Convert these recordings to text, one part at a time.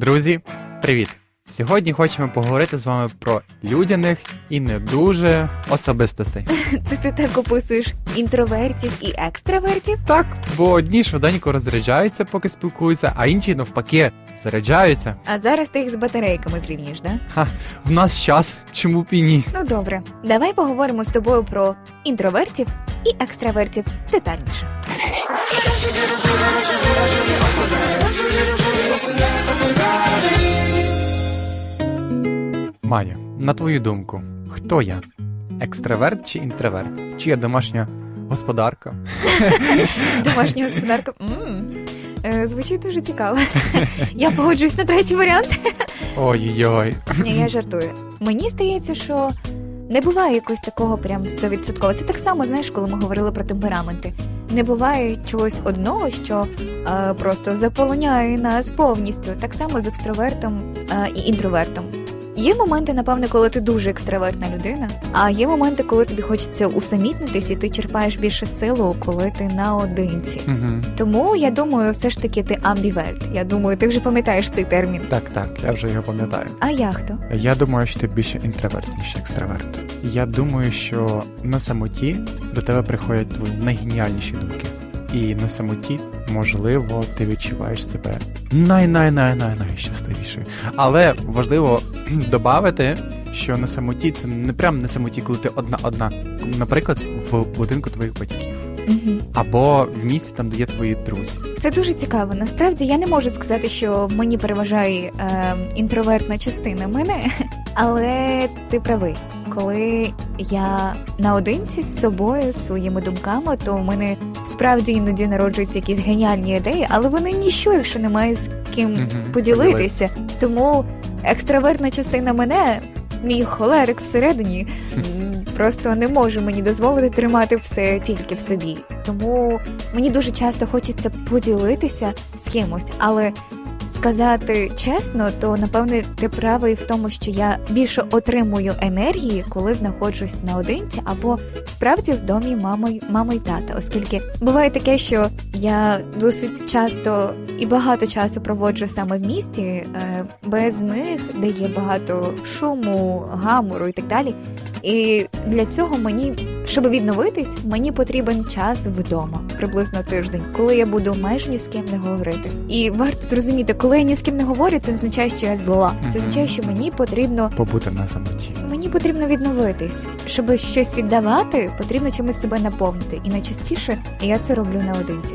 Друзі, привіт! Сьогодні хочемо поговорити з вами про людяних і не дуже особистостей. Це ти так описуєш інтровертів і екстравертів? Так, бо одні швиденько розряджаються, поки спілкуються, а інші навпаки заряджаються. А зараз ти їх з батарейками зрівнюєш, да? Ха, в нас час, чому б і ні? Ну добре, давай поговоримо з тобою про інтровертів і екстравертів детальніше. Майя, на твою думку, хто я? Екстраверт чи інтроверт? Чи я домашня господарка? Домашня господарка. Е, Звучить дуже цікаво. Я погоджуюсь на третій варіант. Ой-ой. Ні, я жартую. Мені здається, що не буває якогось такого прям стовідсотково. Це так само, знаєш, коли ми говорили про темпераменти. Не буває чогось одного, що е, просто заполоняє нас повністю. Так само з екстровертом е, і інтровертом. Є моменти, напевне, коли ти дуже екстравертна людина, а є моменти, коли тобі хочеться усамітнитись, і ти черпаєш більше силу, коли ти наодинці. Угу. Тому я думаю, все ж таки ти амбіверт. Я думаю, ти вже пам'ятаєш цей термін. Так, так, я вже його пам'ятаю. А я хто? Я думаю, що ти більше інтроверт, ніж екстраверт. Я думаю, що на самоті до тебе приходять твої найгеніальніші думки. І на самоті, можливо, ти відчуваєш себе най-най-най-най-найщасливішою. Але важливо додати, що на самоті це не прям на самоті, коли ти одна-одна. Наприклад, в будинку твоїх батьків. Угу. Або в місті, там, де є твої друзі. Це дуже цікаво. Насправді я не можу сказати, що в мені переважає е, інтровертна частина мене, але ти правий. Коли я наодинці з собою, з своїми думками, то у мене справді іноді народжуються якісь геніальні ідеї, але вони ніщо, якщо немає з ким Мгм, поділитися. Тому екстравертна частина мене, мій холерик всередині, просто не може мені дозволити тримати все тільки в собі. Тому мені дуже часто хочеться поділитися з кимось, але. Сказати чесно, то напевне ти правий в тому, що я більше отримую енергії, коли знаходжусь наодинці, або справді в домі мами, мами й тата, оскільки буває таке, що я досить часто і багато часу проводжу саме в місті, е, без них, де є багато шуму, гамору і так далі. І для цього мені, щоб відновитись, мені потрібен час вдома, приблизно тиждень, коли я буду майже ні з ким не говорити. І варто зрозуміти, коли я ні з ким не говорю, це не означає, що я зла. Це означає, що мені потрібно Побути на самоті. мені потрібно відновитись. Щоб щось віддавати, потрібно чимось себе наповнити. І найчастіше я це роблю наодинці.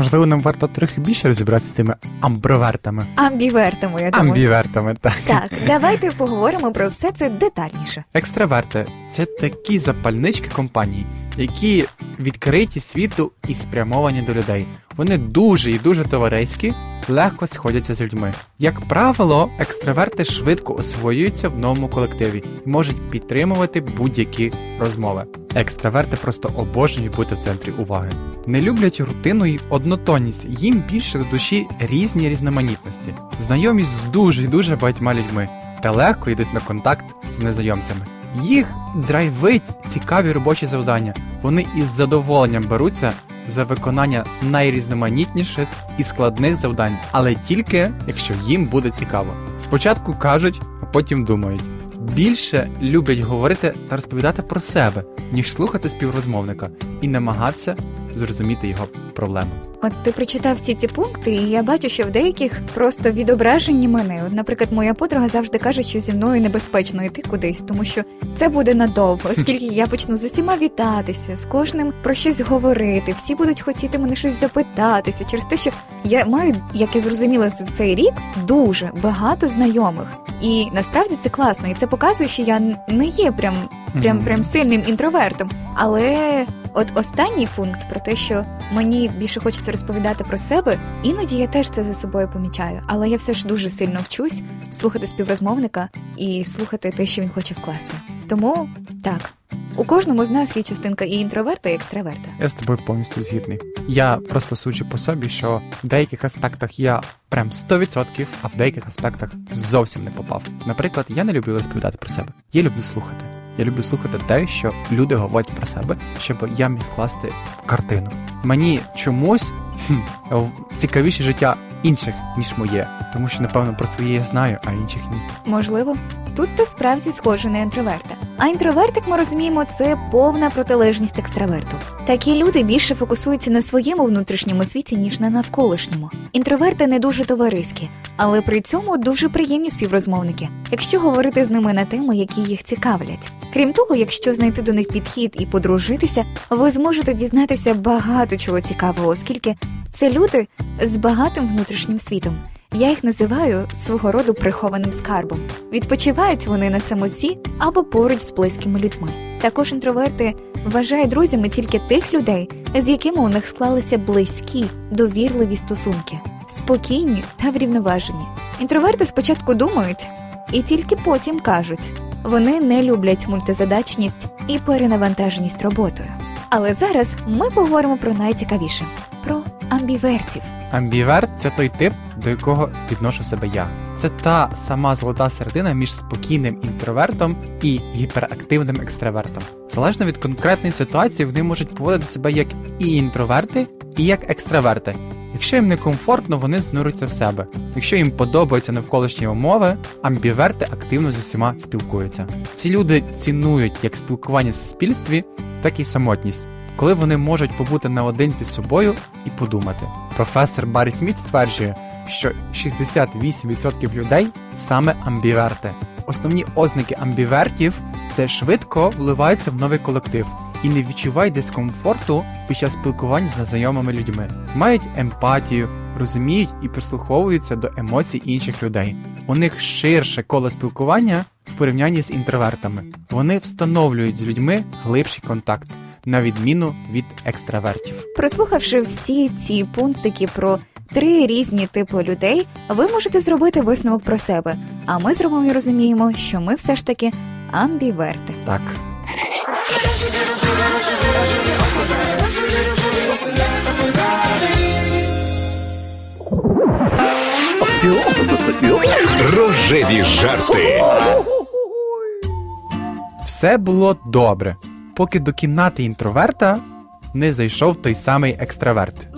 Можливо, нам варто трохи більше розібратися з цими амбровертами. Амбівертами, я думаю. Амбівертами, так. Так, давайте поговоримо про все це детальніше. Екстраверти це такі запальнички компанії, які відкриті світу і спрямовані до людей. Вони дуже і дуже товариські, легко сходяться з людьми. Як правило, екстраверти швидко освоюються в новому колективі і можуть підтримувати будь-які розмови. Екстраверти просто обожнюють бути в центрі уваги. Не люблять рутину і однотонність, їм більше до душі різні різноманітності, знайомість з дуже і дуже багатьма людьми та легко йдуть на контакт з незнайомцями. Їх драйвить цікаві робочі завдання. Вони із задоволенням беруться за виконання найрізноманітніших і складних завдань, але тільки якщо їм буде цікаво. Спочатку кажуть, а потім думають. Більше люблять говорити та розповідати про себе, ніж слухати співрозмовника і намагатися зрозуміти його проблеми. От ти прочитав всі ці пункти, і я бачу, що в деяких просто відображені мене. От, наприклад, моя подруга завжди каже, що зі мною небезпечно йти кудись, тому що це буде надовго, оскільки я почну з усіма вітатися, з кожним про щось говорити. Всі будуть хотіти мене щось запитатися через те, що я маю, як я зрозуміла за цей рік, дуже багато знайомих. І насправді це класно, і це показує, що я не є прям прям прям сильним інтровертом. Але от останній пункт про те, що мені більше хочеться розповідати про себе, іноді я теж це за собою помічаю. Але я все ж дуже сильно вчусь слухати співрозмовника і слухати те, що він хоче вкласти. Тому так. У кожному з нас є частинка і інтроверта, і екстраверта. Я з тобою повністю згідний. Я просто суджу по собі, що в деяких аспектах я прям 100%, а в деяких аспектах зовсім не попав. Наприклад, я не люблю розповідати про себе. Я люблю слухати. Я люблю слухати те, що люди говорять про себе, щоб я міг скласти картину. Мені чомусь хм, цікавіше життя інших, ніж моє, тому що, напевно, про своє я знаю, а інших ні. Можливо, тут ти справді схожий на інтроверта. А інтроверт, як ми розуміємо, це повна протилежність екстраверту. Такі люди більше фокусуються на своєму внутрішньому світі, ніж на навколишньому. Інтроверти не дуже товариські, але при цьому дуже приємні співрозмовники, якщо говорити з ними на теми, які їх цікавлять. Крім того, якщо знайти до них підхід і подружитися, ви зможете дізнатися багато чого цікавого, оскільки це люди з багатим внутрішнім світом. Я їх називаю свого роду прихованим скарбом. Відпочивають вони на самоті або поруч з близькими людьми. Також інтроверти вважають друзями тільки тих людей, з якими у них склалися близькі, довірливі стосунки, спокійні та врівноважені. Інтроверти спочатку думають і тільки потім кажуть. Вони не люблять мультизадачність і перенавантаженість роботою. Але зараз ми поговоримо про найцікавіше про амбівертів. Амбіверт це той тип, до якого відношу себе я. Це та сама золота середина між спокійним інтровертом і гіперактивним екстравертом. Залежно від конкретної ситуації, вони можуть поводити себе як і інтроверти, і як екстраверти. Якщо їм не комфортно, вони знуруться в себе. Якщо їм подобаються навколишні умови, амбіверти активно з усіма спілкуються. Ці люди цінують як спілкування в суспільстві, так і самотність, коли вони можуть побути наодинці з собою і подумати. Професор Баррі Сміт стверджує, що 68% людей саме амбіверти. Основні ознаки амбівертів це швидко вливаються в новий колектив і не відчувають дискомфорту під час спілкування з незнайомими людьми, мають емпатію, розуміють і прислуховуються до емоцій інших людей. У них ширше коло спілкування в порівнянні з інтровертами. Вони встановлюють з людьми глибший контакт. На відміну від екстравертів, прослухавши всі ці пунктики про три різні типи людей, ви можете зробити висновок про себе. А ми зробимо і розуміємо, що ми все ж таки амбіверти. Так. Рожеві жарти. Все було добре, поки до кімнати інтроверта не зайшов той самий екстраверт.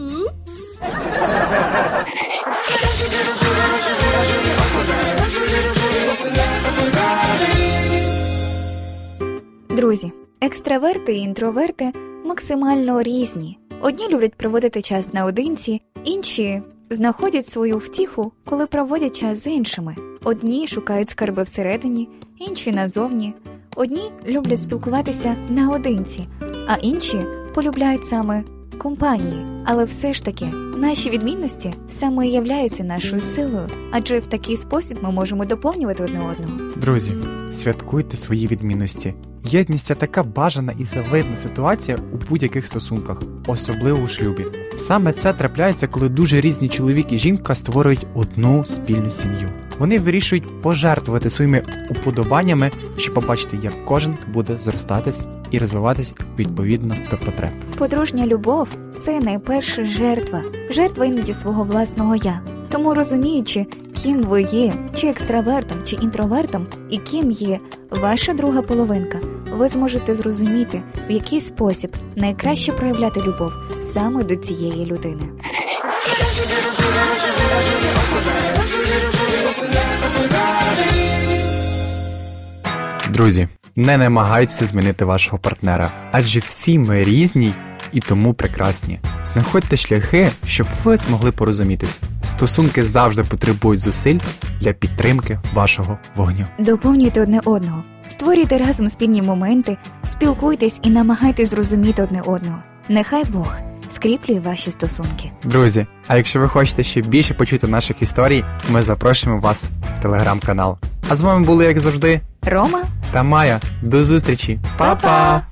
Друзі, екстраверти і інтроверти максимально різні. Одні люблять проводити час наодинці, інші знаходять свою втіху, коли проводять час з іншими. Одні шукають скарби всередині, інші назовні. Одні люблять спілкуватися наодинці, а інші полюбляють саме компанії. Але все ж таки наші відмінності саме і являються нашою силою, адже в такий спосіб ми можемо доповнювати одне одного. Друзі, святкуйте свої відмінності. Єдність це така бажана і завидна ситуація у будь-яких стосунках, особливо у шлюбі. Саме це трапляється, коли дуже різні чоловік і жінка створюють одну спільну сім'ю. Вони вирішують пожертвувати своїми уподобаннями, щоб побачити, як кожен буде зростатись і розвиватись відповідно до потреб. Подружня любов це найперша жертва, жертва іноді свого власного я. Тому розуміючи, ким ви є, чи екстравертом, чи інтровертом, і ким є ваша друга половинка, ви зможете зрозуміти, в який спосіб найкраще проявляти любов саме до цієї людини. Друзі, не намагайтеся змінити вашого партнера, адже всі ми різні і тому прекрасні. Знаходьте шляхи, щоб ви змогли порозумітись. Стосунки завжди потребують зусиль для підтримки вашого вогню. Доповнюйте одне одного, створюйте разом спільні моменти, спілкуйтесь і намагайтесь зрозуміти одне одного. Нехай Бог скріплює ваші стосунки. Друзі, а якщо ви хочете ще більше почути наших історій, ми запрошуємо вас в телеграм-канал. А з вами були, як завжди, Рома та Майя. До зустрічі, Па-па!